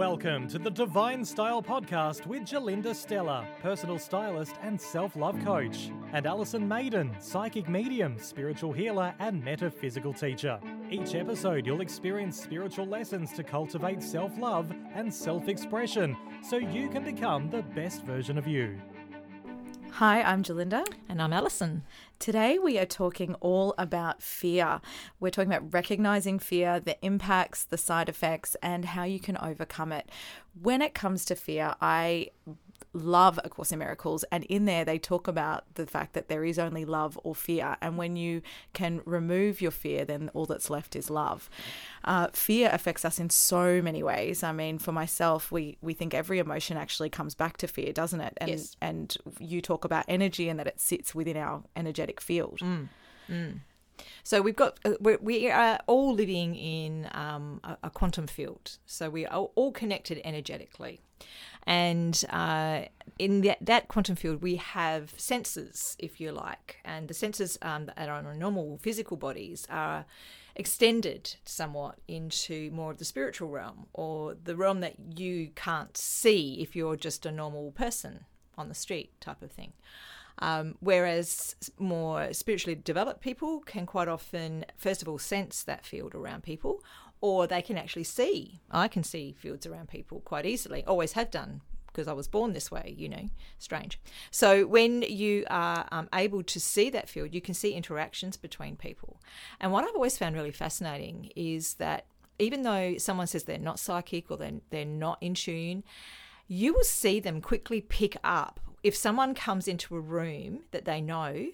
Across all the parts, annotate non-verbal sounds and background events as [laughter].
Welcome to the Divine Style Podcast with Gerlinda Stella, personal stylist and self love coach, and Alison Maiden, psychic medium, spiritual healer, and metaphysical teacher. Each episode, you'll experience spiritual lessons to cultivate self love and self expression so you can become the best version of you. Hi, I'm Gerlinda. And I'm Alison. Today we are talking all about fear. We're talking about recognizing fear, the impacts, the side effects, and how you can overcome it. When it comes to fear, I love A Course in Miracles, and in there they talk about the fact that there is only love or fear, and when you can remove your fear, then all that's left is love. Uh, fear affects us in so many ways. I mean, for myself, we we think every emotion actually comes back to fear, doesn't it? And Yes. and you talk about energy and that it sits within our energetic field. So we've got uh, we're, we are all living in um, a, a quantum field. So we are all connected energetically, and uh, in that, that quantum field we have senses, if you like, and the senses um, that are on our normal physical bodies are extended somewhat into more of the spiritual realm or the realm that you can't see if you're just a normal person on the street type of thing. Um, whereas more spiritually developed people can quite often, first of all, sense that field around people, or they can actually see. I can see fields around people quite easily, always have done because I was born this way, you know, strange. So when you are um, able to see that field, you can see interactions between people. And what I've always found really fascinating is that even though someone says they're not psychic or they're, they're not in tune, you will see them quickly pick up if someone comes into a room that they know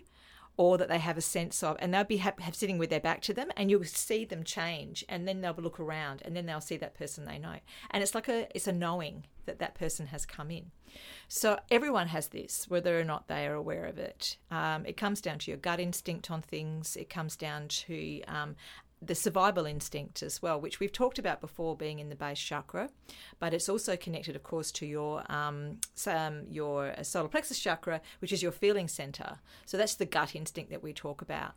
or that they have a sense of, and they'll be ha- have sitting with their back to them, and you'll see them change, and then they'll look around, and then they'll see that person they know, and it's like a it's a knowing that that person has come in. So everyone has this, whether or not they are aware of it. Um, it comes down to your gut instinct on things. It comes down to um, the survival instinct as well, which we've talked about before, being in the base chakra, but it's also connected, of course, to your um, um, your solar plexus chakra, which is your feeling center. So that's the gut instinct that we talk about.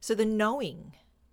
So the knowing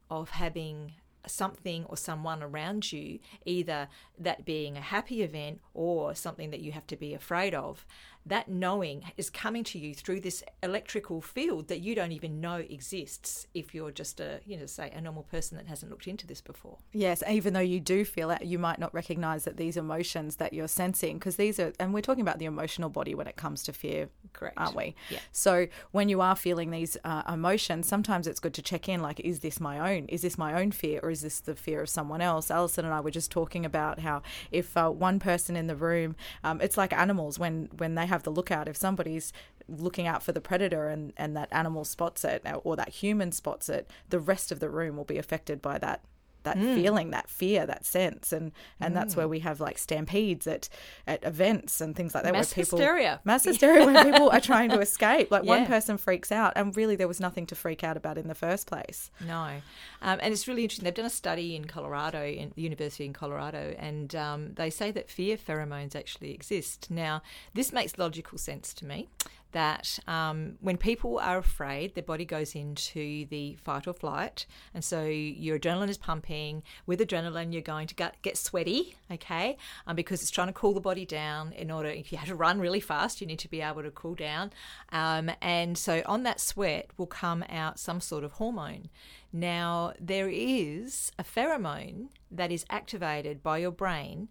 of having something or someone around you, either that being a happy event or something that you have to be afraid of, that knowing is coming to you through this electrical field that you don't even know exists if you're just a, you know, say a normal person that hasn't looked into this before. Yes, even though you do feel it, you might not recognize that these emotions that you're sensing, because these are, and we're talking about the emotional body when it comes to fear, Correct. aren't we? Yeah. So when you are feeling these uh, emotions, sometimes it's good to check in like, is this my own? Is this my own fear or is this the fear of someone else? Alison and I were just talking about how if uh, one person in the room, um, it's like animals when, when they have the lookout, if somebody's looking out for the predator and, and that animal spots it or that human spots it, the rest of the room will be affected by that that Mm. feeling, that fear, that sense, and and that's where we have like stampedes at at events and things like that. Mass where people, hysteria. mass hysteria, where people are [laughs] trying to escape. Like one person freaks out, and really there was nothing to freak out about in the first place. No, um, and it's really interesting. They've done a study in Colorado, in the university in Colorado, and um, they say that fear pheromones actually exist. Now, this makes logical sense to me. That um, when people are afraid, their body goes into the fight or flight, and so your adrenaline is pumping. With adrenaline, you're going to get, sweaty, okay, um, because it's trying to cool the body down. In order, if you have to run really fast, you need to be able to cool down, um, and so on that sweat will come out some sort of hormone. Now, there is a pheromone that is activated by your brain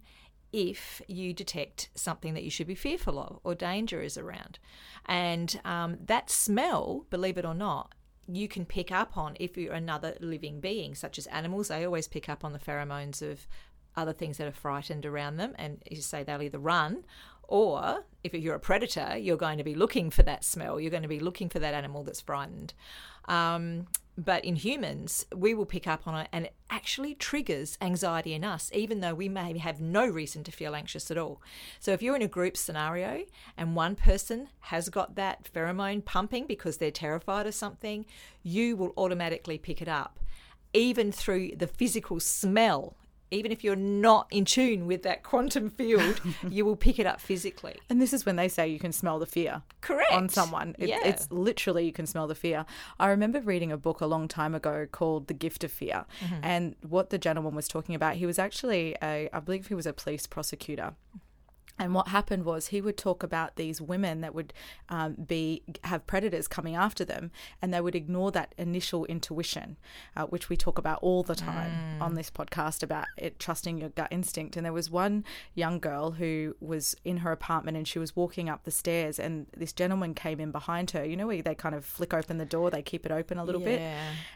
if you detect something that you should be fearful of or danger is around. And um, that smell, believe it or not, you can pick up on if you're another living being, such as animals. They always pick up on the pheromones of other things that are frightened around them. And you say, they'll either run or if you're a predator, you're going to be looking for that smell. You're going to be looking for that animal that's frightened. Um, but in humans, we will pick up on it and it actually triggers anxiety in us, even though we may have no reason to feel anxious at all. So if you're in a group scenario and one person has got that pheromone pumping because they're terrified of something, you will automatically pick it up, even through the physical smell even if you're not in tune with that quantum field, [laughs] you will pick it up physically. And this is when they say you can smell the fear. Correct. On someone. It, Yeah. It's literally you can smell the fear. I remember reading a book a long time ago called The Gift of Fear. Mm-hmm. And what the gentleman was talking about, he was actually a, I believe he was a police prosecutor. And what happened was he would talk about these women that would um, be have predators coming after them, and they would ignore that initial intuition, uh, which we talk about all the time on this podcast about it trusting your gut instinct. And there was one young girl who was in her apartment, and she was walking up the stairs, and this gentleman came in behind her. You know where they kind of flick open the door, they keep it open a little bit,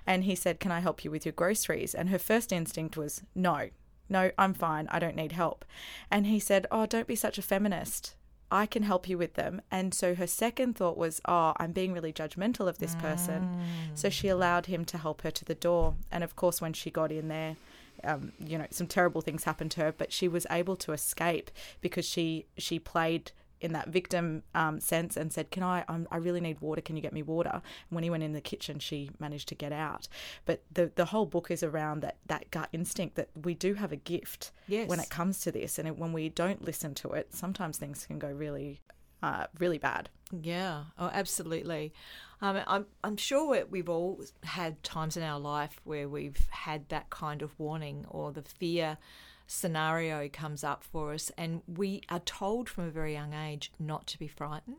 and he said, "Can I help you with your groceries?" And her first instinct was no. No, I'm fine. I don't need help. And he said, Oh, don't be such a feminist. I can help you with them. And so her second thought was, Oh, I'm being really judgmental of this person. So she allowed him to help her to the door. And of course, when she got in there, um, you know, some terrible things happened to her, but she was able to escape because she she played in that victim um, sense and said, "Can I? I'm, I really need water. Can you get me water?" And when he went in the kitchen, she managed to get out. But the the whole book is around that that gut instinct that we do have a gift Yes. when it comes to this, and it, when we don't listen to it, sometimes things can go really, uh, really bad. Yeah, oh, absolutely. Um, I'm, I'm sure we- we've all had times in our life where we've had that kind of warning or the fear scenario comes up for us, and we are told from a very young age not to be frightened,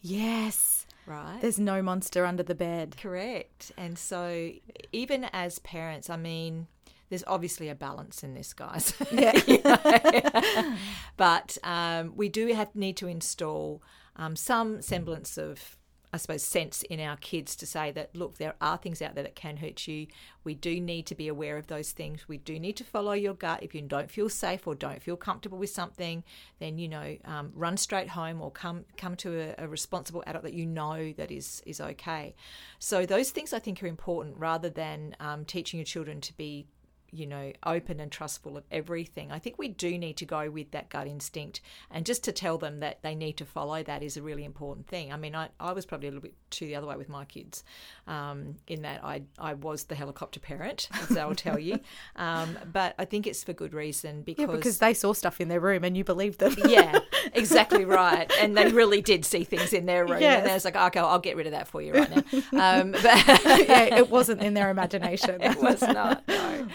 Yes, right? there's no monster under the bed. Correct. And so, even as parents, I mean, there's obviously a balance in this, guys. [laughs] Yeah. [laughs] but um, we do have need to install um, some semblance of I suppose sense in our kids to say that look there are things out there that can hurt you. We do need to be aware of those things. We do need to follow your gut. If you don't feel safe or don't feel comfortable with something then you know um, run straight home or come come to a, a responsible adult that you know that is is okay. So those things I think are important rather than um, teaching your children to be you know, open and trustful of everything. I think we do need to go with that gut instinct and just to tell them that they need to follow that is a really important thing. I mean, I, I was probably a little bit too the other way with my kids um, in that I, I was the helicopter parent, [laughs] as they'll tell you. Um, but I think it's for good reason because. Yeah, because they saw stuff in their room and you believed them. yeah, [laughs] exactly right. And they really did see things in their room. Yes. And I was like, okay, I'll get rid of that for you right now. [laughs] Um, but yeah, it wasn't in their imagination. it was not. No.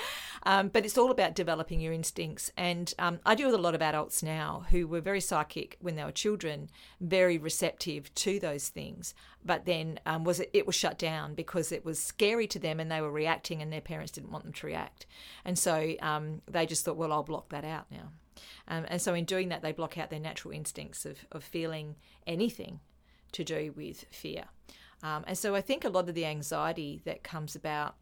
Um, but it's all about developing your instincts. And um, I deal with a lot of adults now who were very psychic when they were children, very receptive to those things. But then um, was it, it was shut down because it was scary to them and they were reacting and their parents didn't want them to react. And so um, they just thought, well, I'll block that out now. Um, and so in doing that, they block out their natural instincts of, of feeling anything to do with fear. Um, and so I think a lot of the anxiety that comes about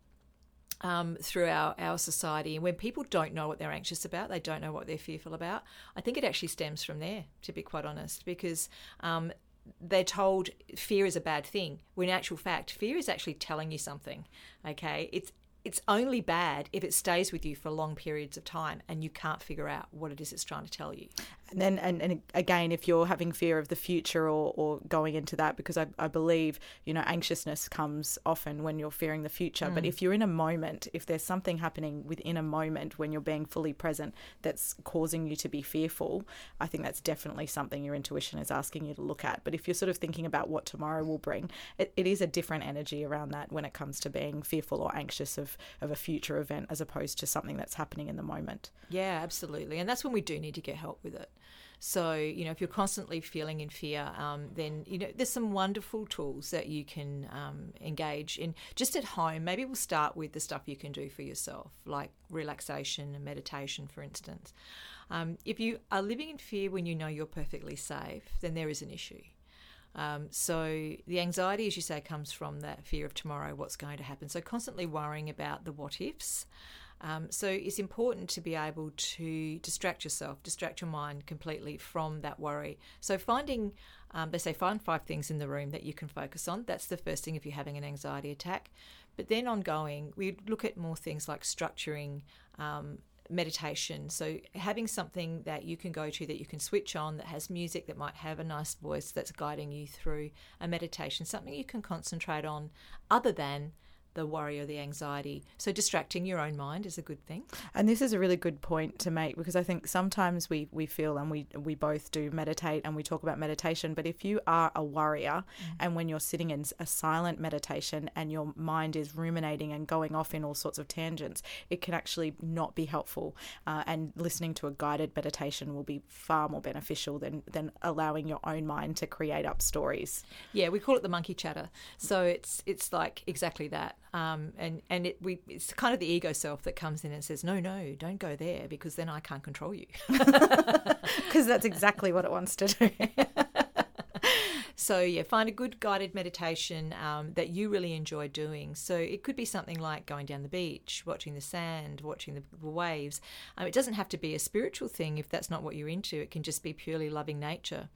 um, through our, our society. And when people don't know what they're anxious about, they don't know what they're fearful about, I think it actually stems from there, to be quite honest, because um, they're told fear is a bad thing. When in actual fact, fear is actually telling you something. Okay, it's it's only bad if it stays with you for long periods of time and you can't figure out what it is it's trying to tell you. And then, and, and again, if you're having fear of the future or, or going into that, because I, I believe, you know, anxiousness comes often when you're fearing the future. But mm. if you're in a moment, if there's something happening within a moment when you're being fully present that's causing you to be fearful, I think that's definitely something your intuition is asking you to look at. But if you're sort of thinking about what tomorrow will bring, it, it is a different energy around that when it comes to being fearful or anxious of, of a future event as opposed to something that's happening in the moment. Yeah, absolutely. And that's when we do need to get help with it. So, you know, if you're constantly feeling in fear, um, then, you know, there's some wonderful tools that you can um, engage in just at home. Maybe we'll start with the stuff you can do for yourself, like relaxation and meditation, for instance. Um, if you are living in fear when you know you're perfectly safe, then there is an issue. Um, so the anxiety, as you say, comes from that fear of tomorrow, what's going to happen. So constantly worrying about the what ifs. Um, so it's important to be able to distract yourself, distract your mind completely from that worry. So finding, um, they say, find five things in the room that you can focus on. That's the first thing if you're having an anxiety attack. But then ongoing, we look at more things like structuring. Um, meditation so having something that you can go to that you can switch on that has music that might have a nice voice that's guiding you through a meditation something you can concentrate on other than the worry or the anxiety. So distracting your own mind is a good thing. And this is a really good point to make because I think sometimes we, we feel and we we both do meditate and we talk about meditation, but if you are a worrier mm. and when you're sitting in a silent meditation and your mind is ruminating and going off in all sorts of tangents, it can actually not be helpful. Uh, and listening to a guided meditation will be far more beneficial than than allowing your own mind to create up stories. Yeah, we call it the monkey chatter. So it's it's like exactly that. Um, and and it, we it's kind of the ego self that comes in and says, no, no, don't go there because then I can't control you. [laughs] Because that's [laughs] exactly what it wants to do. So, yeah, find a good guided meditation um, that you really enjoy doing. So, it could be something like going down the beach, watching the sand, watching the, waves. Um, it doesn't have to be a spiritual thing if that's not what you're into, it can just be purely loving nature.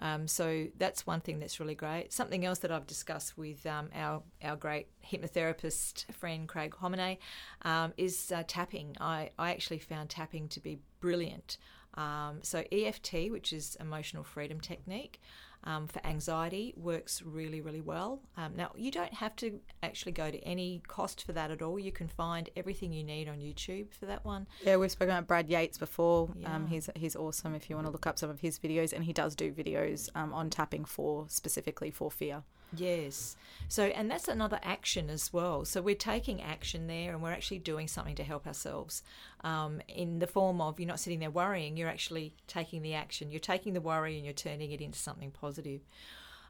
Um, so, that's one thing that's really great. Something else that I've discussed with um, our, our great hypnotherapist friend Craig Homine um, is uh, tapping. I, I actually found tapping to be brilliant. Um, so EFT, which is emotional freedom technique, um, for anxiety works really, really well. Um, now, you don't have to actually go to any cost for that at all. You can find everything you need on YouTube for that one. Yeah, we've spoken about Brad Yates before. Um, yeah. Um, he's he's awesome. If you want to look up some of his videos, and he does do videos um, on tapping for specifically for fear. Yes. So, and that's another action as well. So, we're taking action there and we're actually doing something to help ourselves um, in the form of you're not sitting there worrying, you're actually taking the action. You're taking the worry and you're turning it into something positive.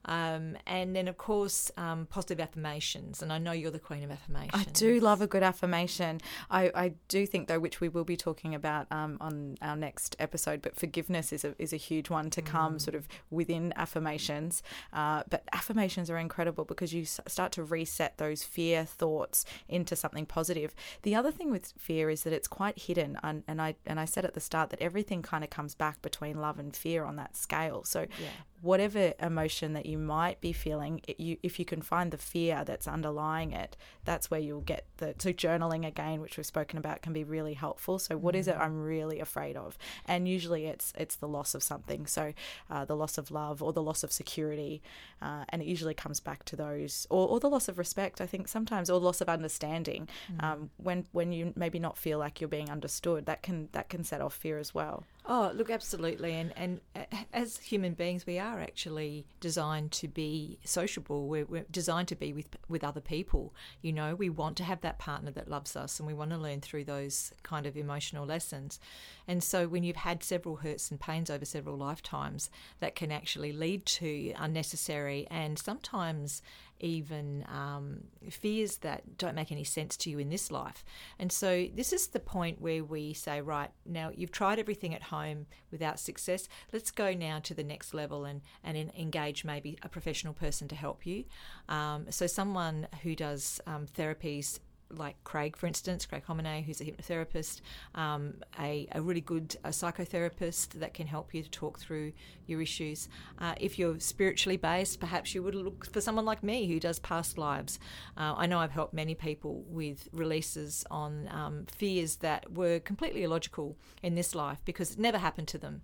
Um, and then, of course, um, positive affirmations. And I know you're the queen of affirmations. I do love a good affirmation. I, I do think, though, which we will be talking about um, on our next episode, but forgiveness is a, is a huge one to come mm. sort of within affirmations. Uh, but affirmations are incredible because you start to reset those fear thoughts into something positive. The other thing with fear is that it's quite hidden. And, and I, and I said at the start that everything kind of comes back between love and fear on that scale. So yeah whatever emotion that you might be feeling, it, you, if you can find the fear that's underlying it, that's where you'll get the. So, journaling again, which we've spoken about, can be really helpful. So, what is it mm. I'm really afraid of? And usually it's it's the loss of something. So, uh, the loss of love or the loss of security. Uh, and it usually comes back to those, or, or the loss of respect, I think sometimes, or loss of understanding. Mm. Um, when, when you maybe not feel like you're being understood, that can, that can set off fear as well. Oh, look, absolutely. And, and uh, as human beings, we are actually designed to be sociable. We're, we're, designed to be with, with other people. You know, we want to have that partner that loves us and we want to learn through those kind of emotional lessons. And so when you've had several hurts and pains over several lifetimes, that can actually lead to unnecessary and sometimes even um, fears that don't make any sense to you in this life. And so, this is the point where we say, right, now you've tried everything at home without success. Let's go now to the next level and, and engage maybe a professional person to help you. Um, so, someone who does um, therapies like Craig, for instance, Craig Homine, who's a hypnotherapist, um, a, a, really good a psychotherapist that can help you to talk through your issues. Uh, if you're spiritually based, perhaps you would look for someone like me who does past lives. Uh, I know I've helped many people with releases on um, fears that were completely illogical in this life because it never happened to them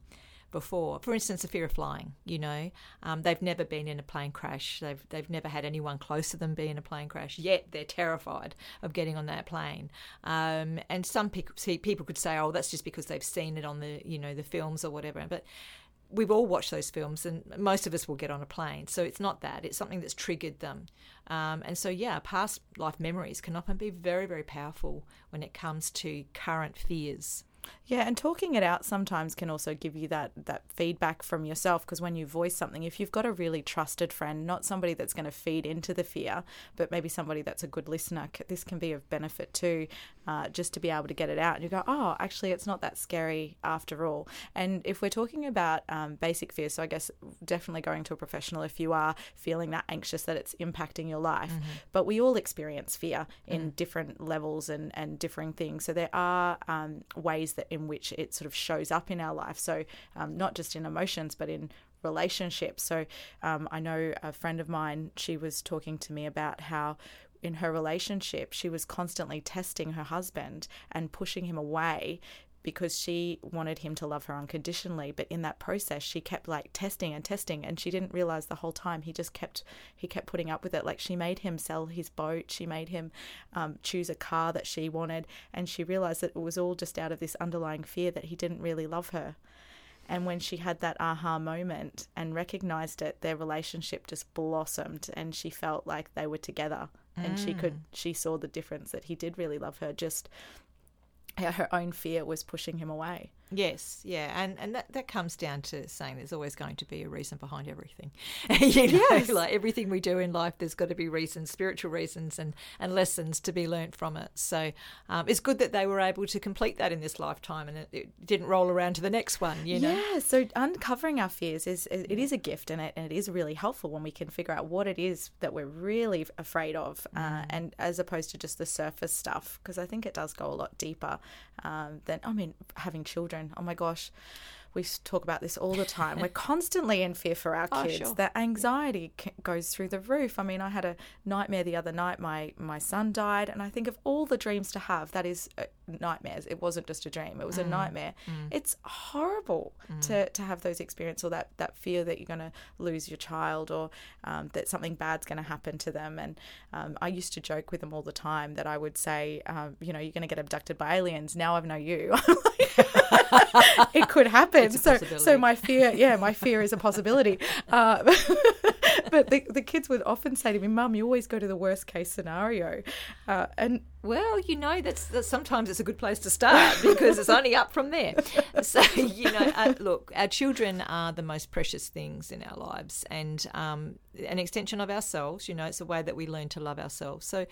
before. For instance, the fear of flying. You know, um, they've never been in a plane crash. They've they've never had anyone close to them be in a plane crash. Yet they're terrified of getting on that plane. Um, and some people people could say, oh, that's just because they've seen it on the you know the films or whatever. But we've all watched those films, and most of us will get on a plane. So it's not that; it's something that's triggered them. Um, and so, yeah, past life memories can often be very, very powerful when it comes to current fears. Yeah, and talking it out sometimes can also give you that that feedback from yourself because when you voice something, if you've got a really trusted friend, not somebody that's going to feed into the fear, but maybe somebody that's a good listener, this can be of benefit too, uh, just to be able to get it out. And you go, oh, actually, it's not that scary after all. And if we're talking about um, basic fears, so I guess definitely going to a professional if you are feeling that anxious that it's impacting your life. Mm-hmm. But we all experience fear in mm different levels and and differing things. So there are um, ways that in which it sort of shows up in our life. So, um, not just in emotions, but in relationships. So, um, I know a friend of mine, she was talking to me about how in her relationship, she was constantly testing her husband and pushing him away because she wanted him to love her unconditionally. But in that process, she kept like testing and testing, and she didn't realize the whole time he just kept he kept putting up with it. Like she made him sell his boat, she made him um, choose a car that she wanted, and she realized that it was all just out of this underlying fear that he didn't really love her. And when she had that aha moment and recognized it, their relationship just blossomed and she felt like they were together. And she could, she saw the difference that he did really love her. Just her own fear was pushing him away. Yes, yeah, and and that, that comes down to saying there's always going to be a reason behind everything. [laughs] you know, yes. like everything we do in life, there's got to be reasons, spiritual reasons, and and lessons to be learnt from it. So um, it's good that they were able to complete that in this lifetime, and it, it, didn't roll around to the next one. You know, yeah. So uncovering our fears is it is a gift, and it and it is really helpful when we can figure out what it is that we're really afraid of, uh, mm. uh, and as opposed to just the surface stuff, because I think it does go a lot deeper um, than I mean having children children. Oh my gosh, we talk about this all the time. We're [laughs] constantly in fear for our oh, kids. Oh, sure. That anxiety goes through the roof. I mean, I had a nightmare the other night. My my son died, and I think of all the dreams to have. That is uh, nightmares. It wasn't just a dream. It was mm. a nightmare. Mm. It's horrible mm. to, to have those experiences or that that fear that you're going to lose your child or um, that something bad's going to happen to them. And um, I used to joke with them all the time that I would say, um, you know, you're going to get abducted by aliens. Now I've know you. [laughs] [laughs] it could happen. So so my fear, yeah, my fear is a possibility. Uh, [laughs] but the, the kids would often say to me, "Mum, you always go to the worst case scenario," uh, and well, you know, that's, that's, sometimes it's a good place to start [laughs] because it's only up from there. So, you know, uh, look, our children are the most precious things in our lives and um, an extension of ourselves. You know, it's a way that we learn to love ourselves. So,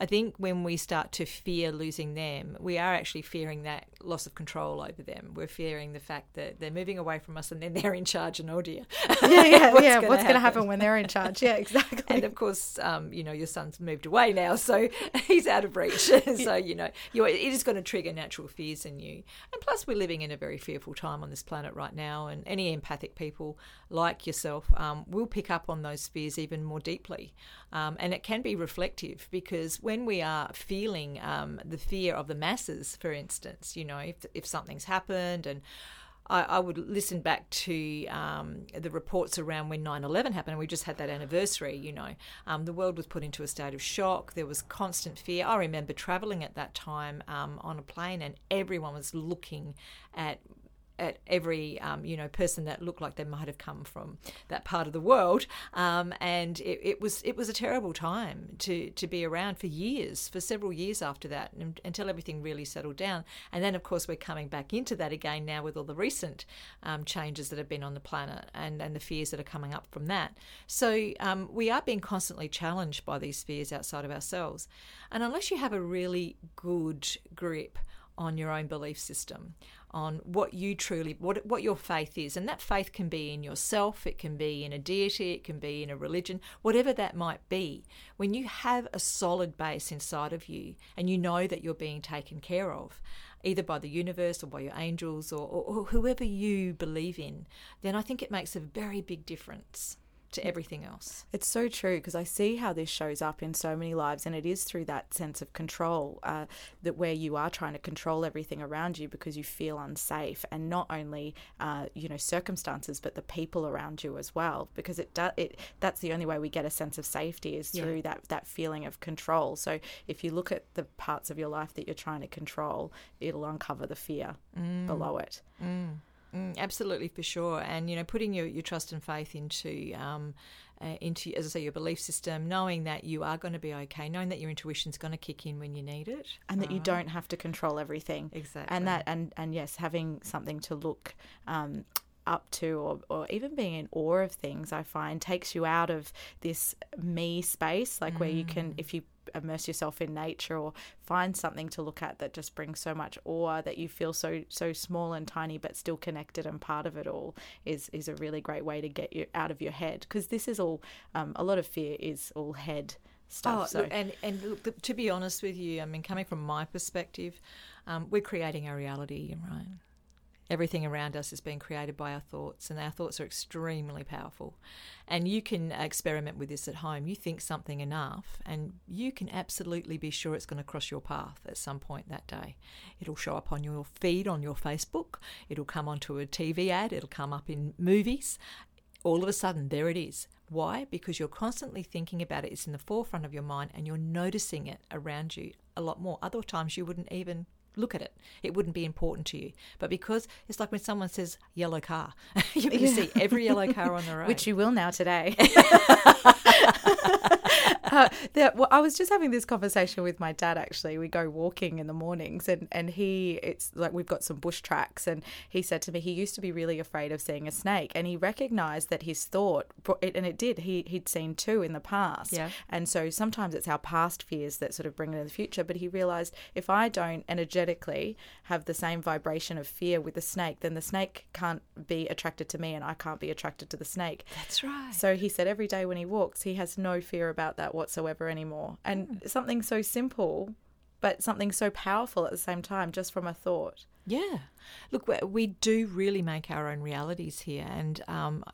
I think when we start to fear losing them, we are actually fearing that loss of control over them. We're fearing the fact that they're moving away from us and then they're in charge. And oh dear, yeah, yeah, [laughs] what's yeah. Gonna what's going to happen when they're in charge? Yeah, [laughs] exactly. and of course, um, you know, your son's moved away now, so he's out of reach. [laughs] [laughs] so you know, it is going to trigger natural fears in you. And plus, we're living in a very fearful time on this planet right now, and any empathic people like yourself um, will pick up on those fears even more deeply. Um, and it can be reflective because when we are feeling um, the fear of the masses, for instance, you know, if if something's happened and I, I would listen back to um, the reports around when 9 11 happened, and we just had that anniversary, you know. Um, the world was put into a state of shock. There was constant fear. I remember traveling at that time um, on a plane, and everyone was looking at at every um, you know person that looked like they might have come from that part of the world, um, and it, it, was it was a terrible time to to be around for years, for several years after that, until everything really settled down. And then of course we're coming back into that again now with all the recent um, changes that have been on the planet and and the fears that are coming up from that. So um, we are being constantly challenged by these fears outside of ourselves, and unless you have a really good grip on your own belief system on what you truly what what your faith is. And that faith can be in yourself it can be in a deity it can be in a religion whatever that might be. When you have a solid base inside of you and you know that you're being taken care of either by the universe or by your angels or, or, or whoever you believe in then i think it makes a very big difference to everything else. It's so true because I see how this shows up in so many lives, and it is through that sense of control uh, that where you are trying to control everything around you because you feel unsafe, and not only uh, you know circumstances, but the people around you as well. Because it does it that's the only way we get a sense of safety is through yeah. that that feeling of control. So if you look at the parts of your life that you're trying to control, it'll uncover the fear mm. below it. Mm. Mm, absolutely, for sure. And you know, putting your, your trust and faith into um, uh, into as I say your belief system, knowing that you are going to be okay, knowing that your intuition's going to kick in when you need it, and that you don't have to control everything. Exactly. And that and and yes, having something to look. Um, up to or, or even being in awe of things i find takes you out of this me space like mm. where you can mm. if you immerse yourself in nature or find something to look at that just brings so much awe that you feel so so small and tiny but still connected and part of it all is is a really great way to get you out of your head because this is all um, a lot of fear is all head stuff. Oh, so. and and look, to be honest with you, I mean, coming from my perspective, um, we're creating our reality, right? Everything around us is being created by our thoughts, and our thoughts are extremely powerful. And you can experiment with this at home. You think something enough, and you can absolutely be sure it's going to cross your path at some point that day. It'll show up on your feed on your Facebook, it'll come onto a TV ad, it'll come up in movies. All of a sudden, there it is. Why? Because you're constantly thinking about it. It's in the forefront of your mind and you're noticing it around you a lot more. Other times, you wouldn't even look at it. It wouldn't be important to you. But because it's like when someone says yellow car, you're going to see every yellow car on the [laughs] road. Which you will now today. [laughs] [laughs] uh, well, I was just having this conversation with my dad. Actually, we go walking in the mornings, and and he, it's like we've got some bush tracks, and he said to me he used to be really afraid of seeing a snake, and he recognised that his thought, and it did. He he'd seen two in the past, Yeah. and so sometimes it's our past fears that sort of bring it in the future. But he realised if I don't energetically have the same vibration of fear with the snake, then the snake can't be attracted to me, and I can't be attracted to the snake. That's right. So he said every day when he walks, he has no fear about that whatsoever anymore. And Hmm. something so simple, but something so powerful at the same time, just from a thought. Yeah. Look, we- we do really make our own realities here. And um,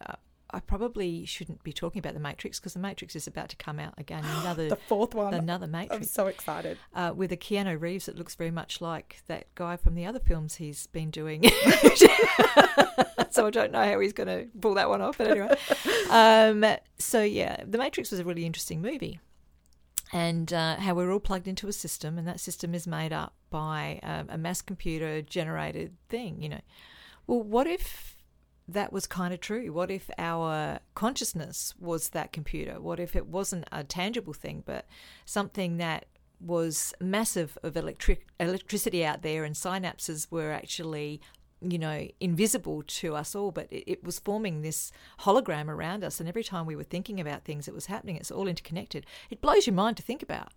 I- probably shouldn't be talking about The Matrix because The Matrix is about to come out again. [gasps] Another, The fourth one. another Matrix. I'm so excited. uh, with a Keanu Reeves that looks very much like that guy from the other films he's been doing. [laughs] [laughs] so I don't know how he's going to pull that one off. But anyway, [laughs] um, so yeah, The Matrix was a really interesting movie, and uh, how we're all plugged into a system, and that system is made up by um, a mass computer generated thing. You know, well, what if? That was kind of true. What if our consciousness was that computer? What if it wasn't a tangible thing, but something that was massive of electric electricity out there, and synapses were actually, you know, invisible to us all, but it, it was forming this hologram around us. And every time we were thinking about things it was happening, it's all interconnected. It blows your mind to think about.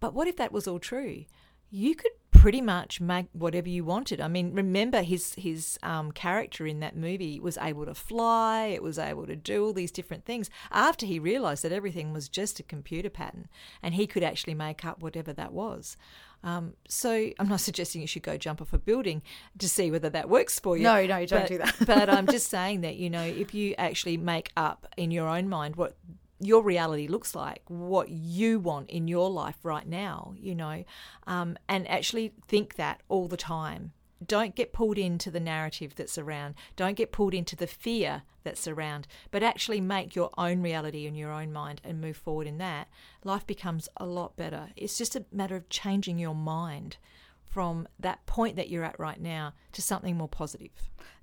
But what if that was all true? You could pretty much make whatever you wanted. I mean, remember his his um, character in that movie was able to fly. It was able to do all these different things after he realized that everything was just a computer pattern, and he could actually make up whatever that was. Um, so I'm not [laughs] suggesting you should go jump off a building to see whether that works for you. No, no, you don't But- do that. but I'm [laughs] just saying that you know if you actually make up in your own mind what your reality looks like, what you want in your life right now, you know, um, and actually think that all the time. Don't get pulled into the narrative that's around. Don't get pulled into the fear that's around, but actually make your own reality in your own mind and move forward in that. Life becomes a lot better. It's just a matter of changing your mind from that point that you're at right now to something more positive.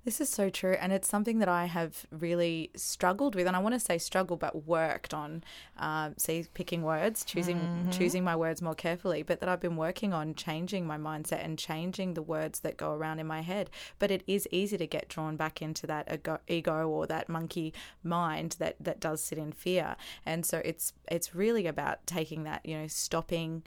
This is so true, and it's something that I have really struggled with, and I want to say struggle, but worked on. Um, see, picking words, choosing choosing my words more carefully, but that I've been working on changing my mindset and changing the words that go around in my head. But it is easy to get drawn back into that ego, ego or that monkey mind that that does sit in fear, and so it's it's really about taking that, you know, stopping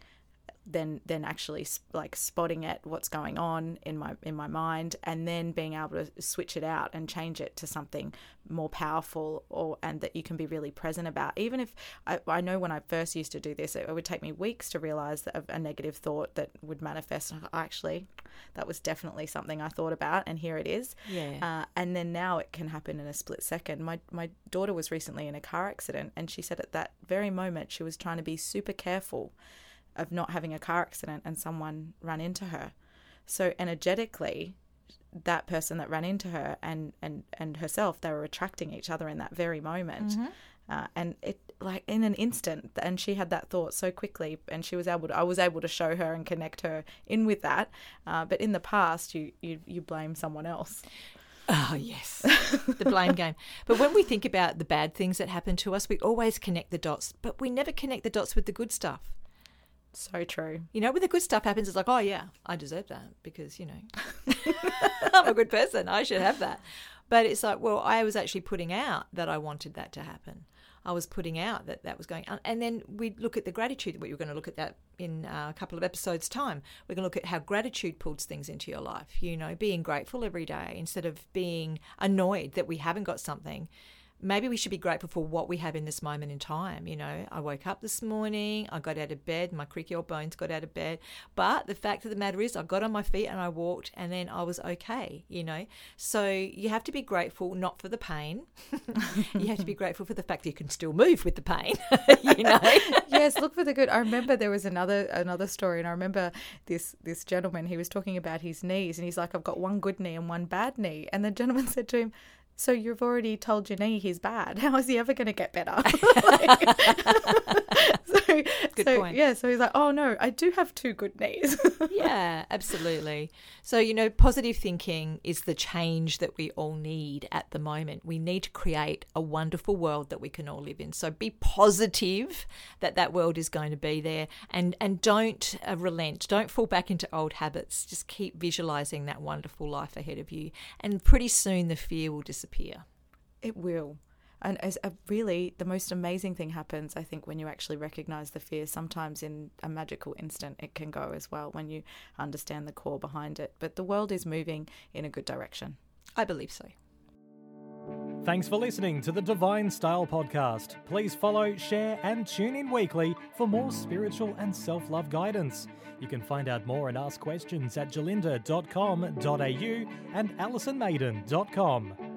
then then actually like spotting it what's going on in my in my mind and then being able to switch it out and change it to something more powerful or and that you can be really present about even if I, I know when I first used to do this it would take me weeks to realize that a, a negative thought that would manifest actually that was definitely something I thought about and here it is Yeah. uh, and then now it can happen in a split second. My my daughter was recently in a car accident, and she said at that very moment she was trying to be super careful of not having a car accident, and someone run into her. So energetically, that person that ran into her and and and herself, they were attracting each other in that very moment. Uh, and it like in an instant and she had that thought so quickly and she was able to i was able to show her and connect her in with that uh, but in the past you, you you blame someone else Oh, yes. the blame game. But when we think about the bad things that happen to us, we always connect the dots, but we never connect the dots with the good stuff. So true You know, when the good stuff happens, it's like, oh, yeah, I deserve that because, you know, [laughs] [laughs] I'm a good person. I should have that. But it's like, well, I was actually putting out that I wanted that to happen. I was putting out that that was going on. And then we look at the gratitude. We're going to look at that in uh, a couple of episodes' time. We're going to look at how gratitude pulls things into your life. You know, being grateful every day instead of being annoyed that we haven't got something maybe we should be grateful for what we have in this moment in time. You know, I woke up this morning, I got out of bed, my creaky old bones got out of bed. But the fact of the matter is, I got on my feet and I walked, and then I was okay, you know. So you have to be grateful not for the pain, [laughs] you have to be grateful for the fact that you can still move with the pain, [laughs] you know. yes, look for the good. I remember there was another another story, and I remember this this gentleman. He was talking about his knees, and he's like, "I've got one good knee and one bad knee," and the gentleman [laughs] said to him, so you've already told your knee he's bad. [laughs] How is he ever going to get better? [laughs] like, [laughs] so, Good so, point. Yeah, so he's like, oh no, I do have two good knees. yeah, absolutely. So, you know, positive thinking is the change that we all need at the moment. We need to create a wonderful world that we can all live in. So, be positive that that world is going to be there and and don't uh, relent. Don't fall back into old habits. Just keep visualizing that wonderful life ahead of you and pretty soon the fear will disappear. it will. And as a, really, the most amazing thing happens, I think, when you actually recognize the fear. Sometimes in a magical instant, it can go as well when you understand the core behind it. But the world is moving in a good direction. I believe so. Thanks for listening to the Divine Style Podcast. Please follow, share, and tune in weekly for more spiritual and self love guidance. You can find out more and ask questions at gerlinda.com.au and alisonmaiden.com.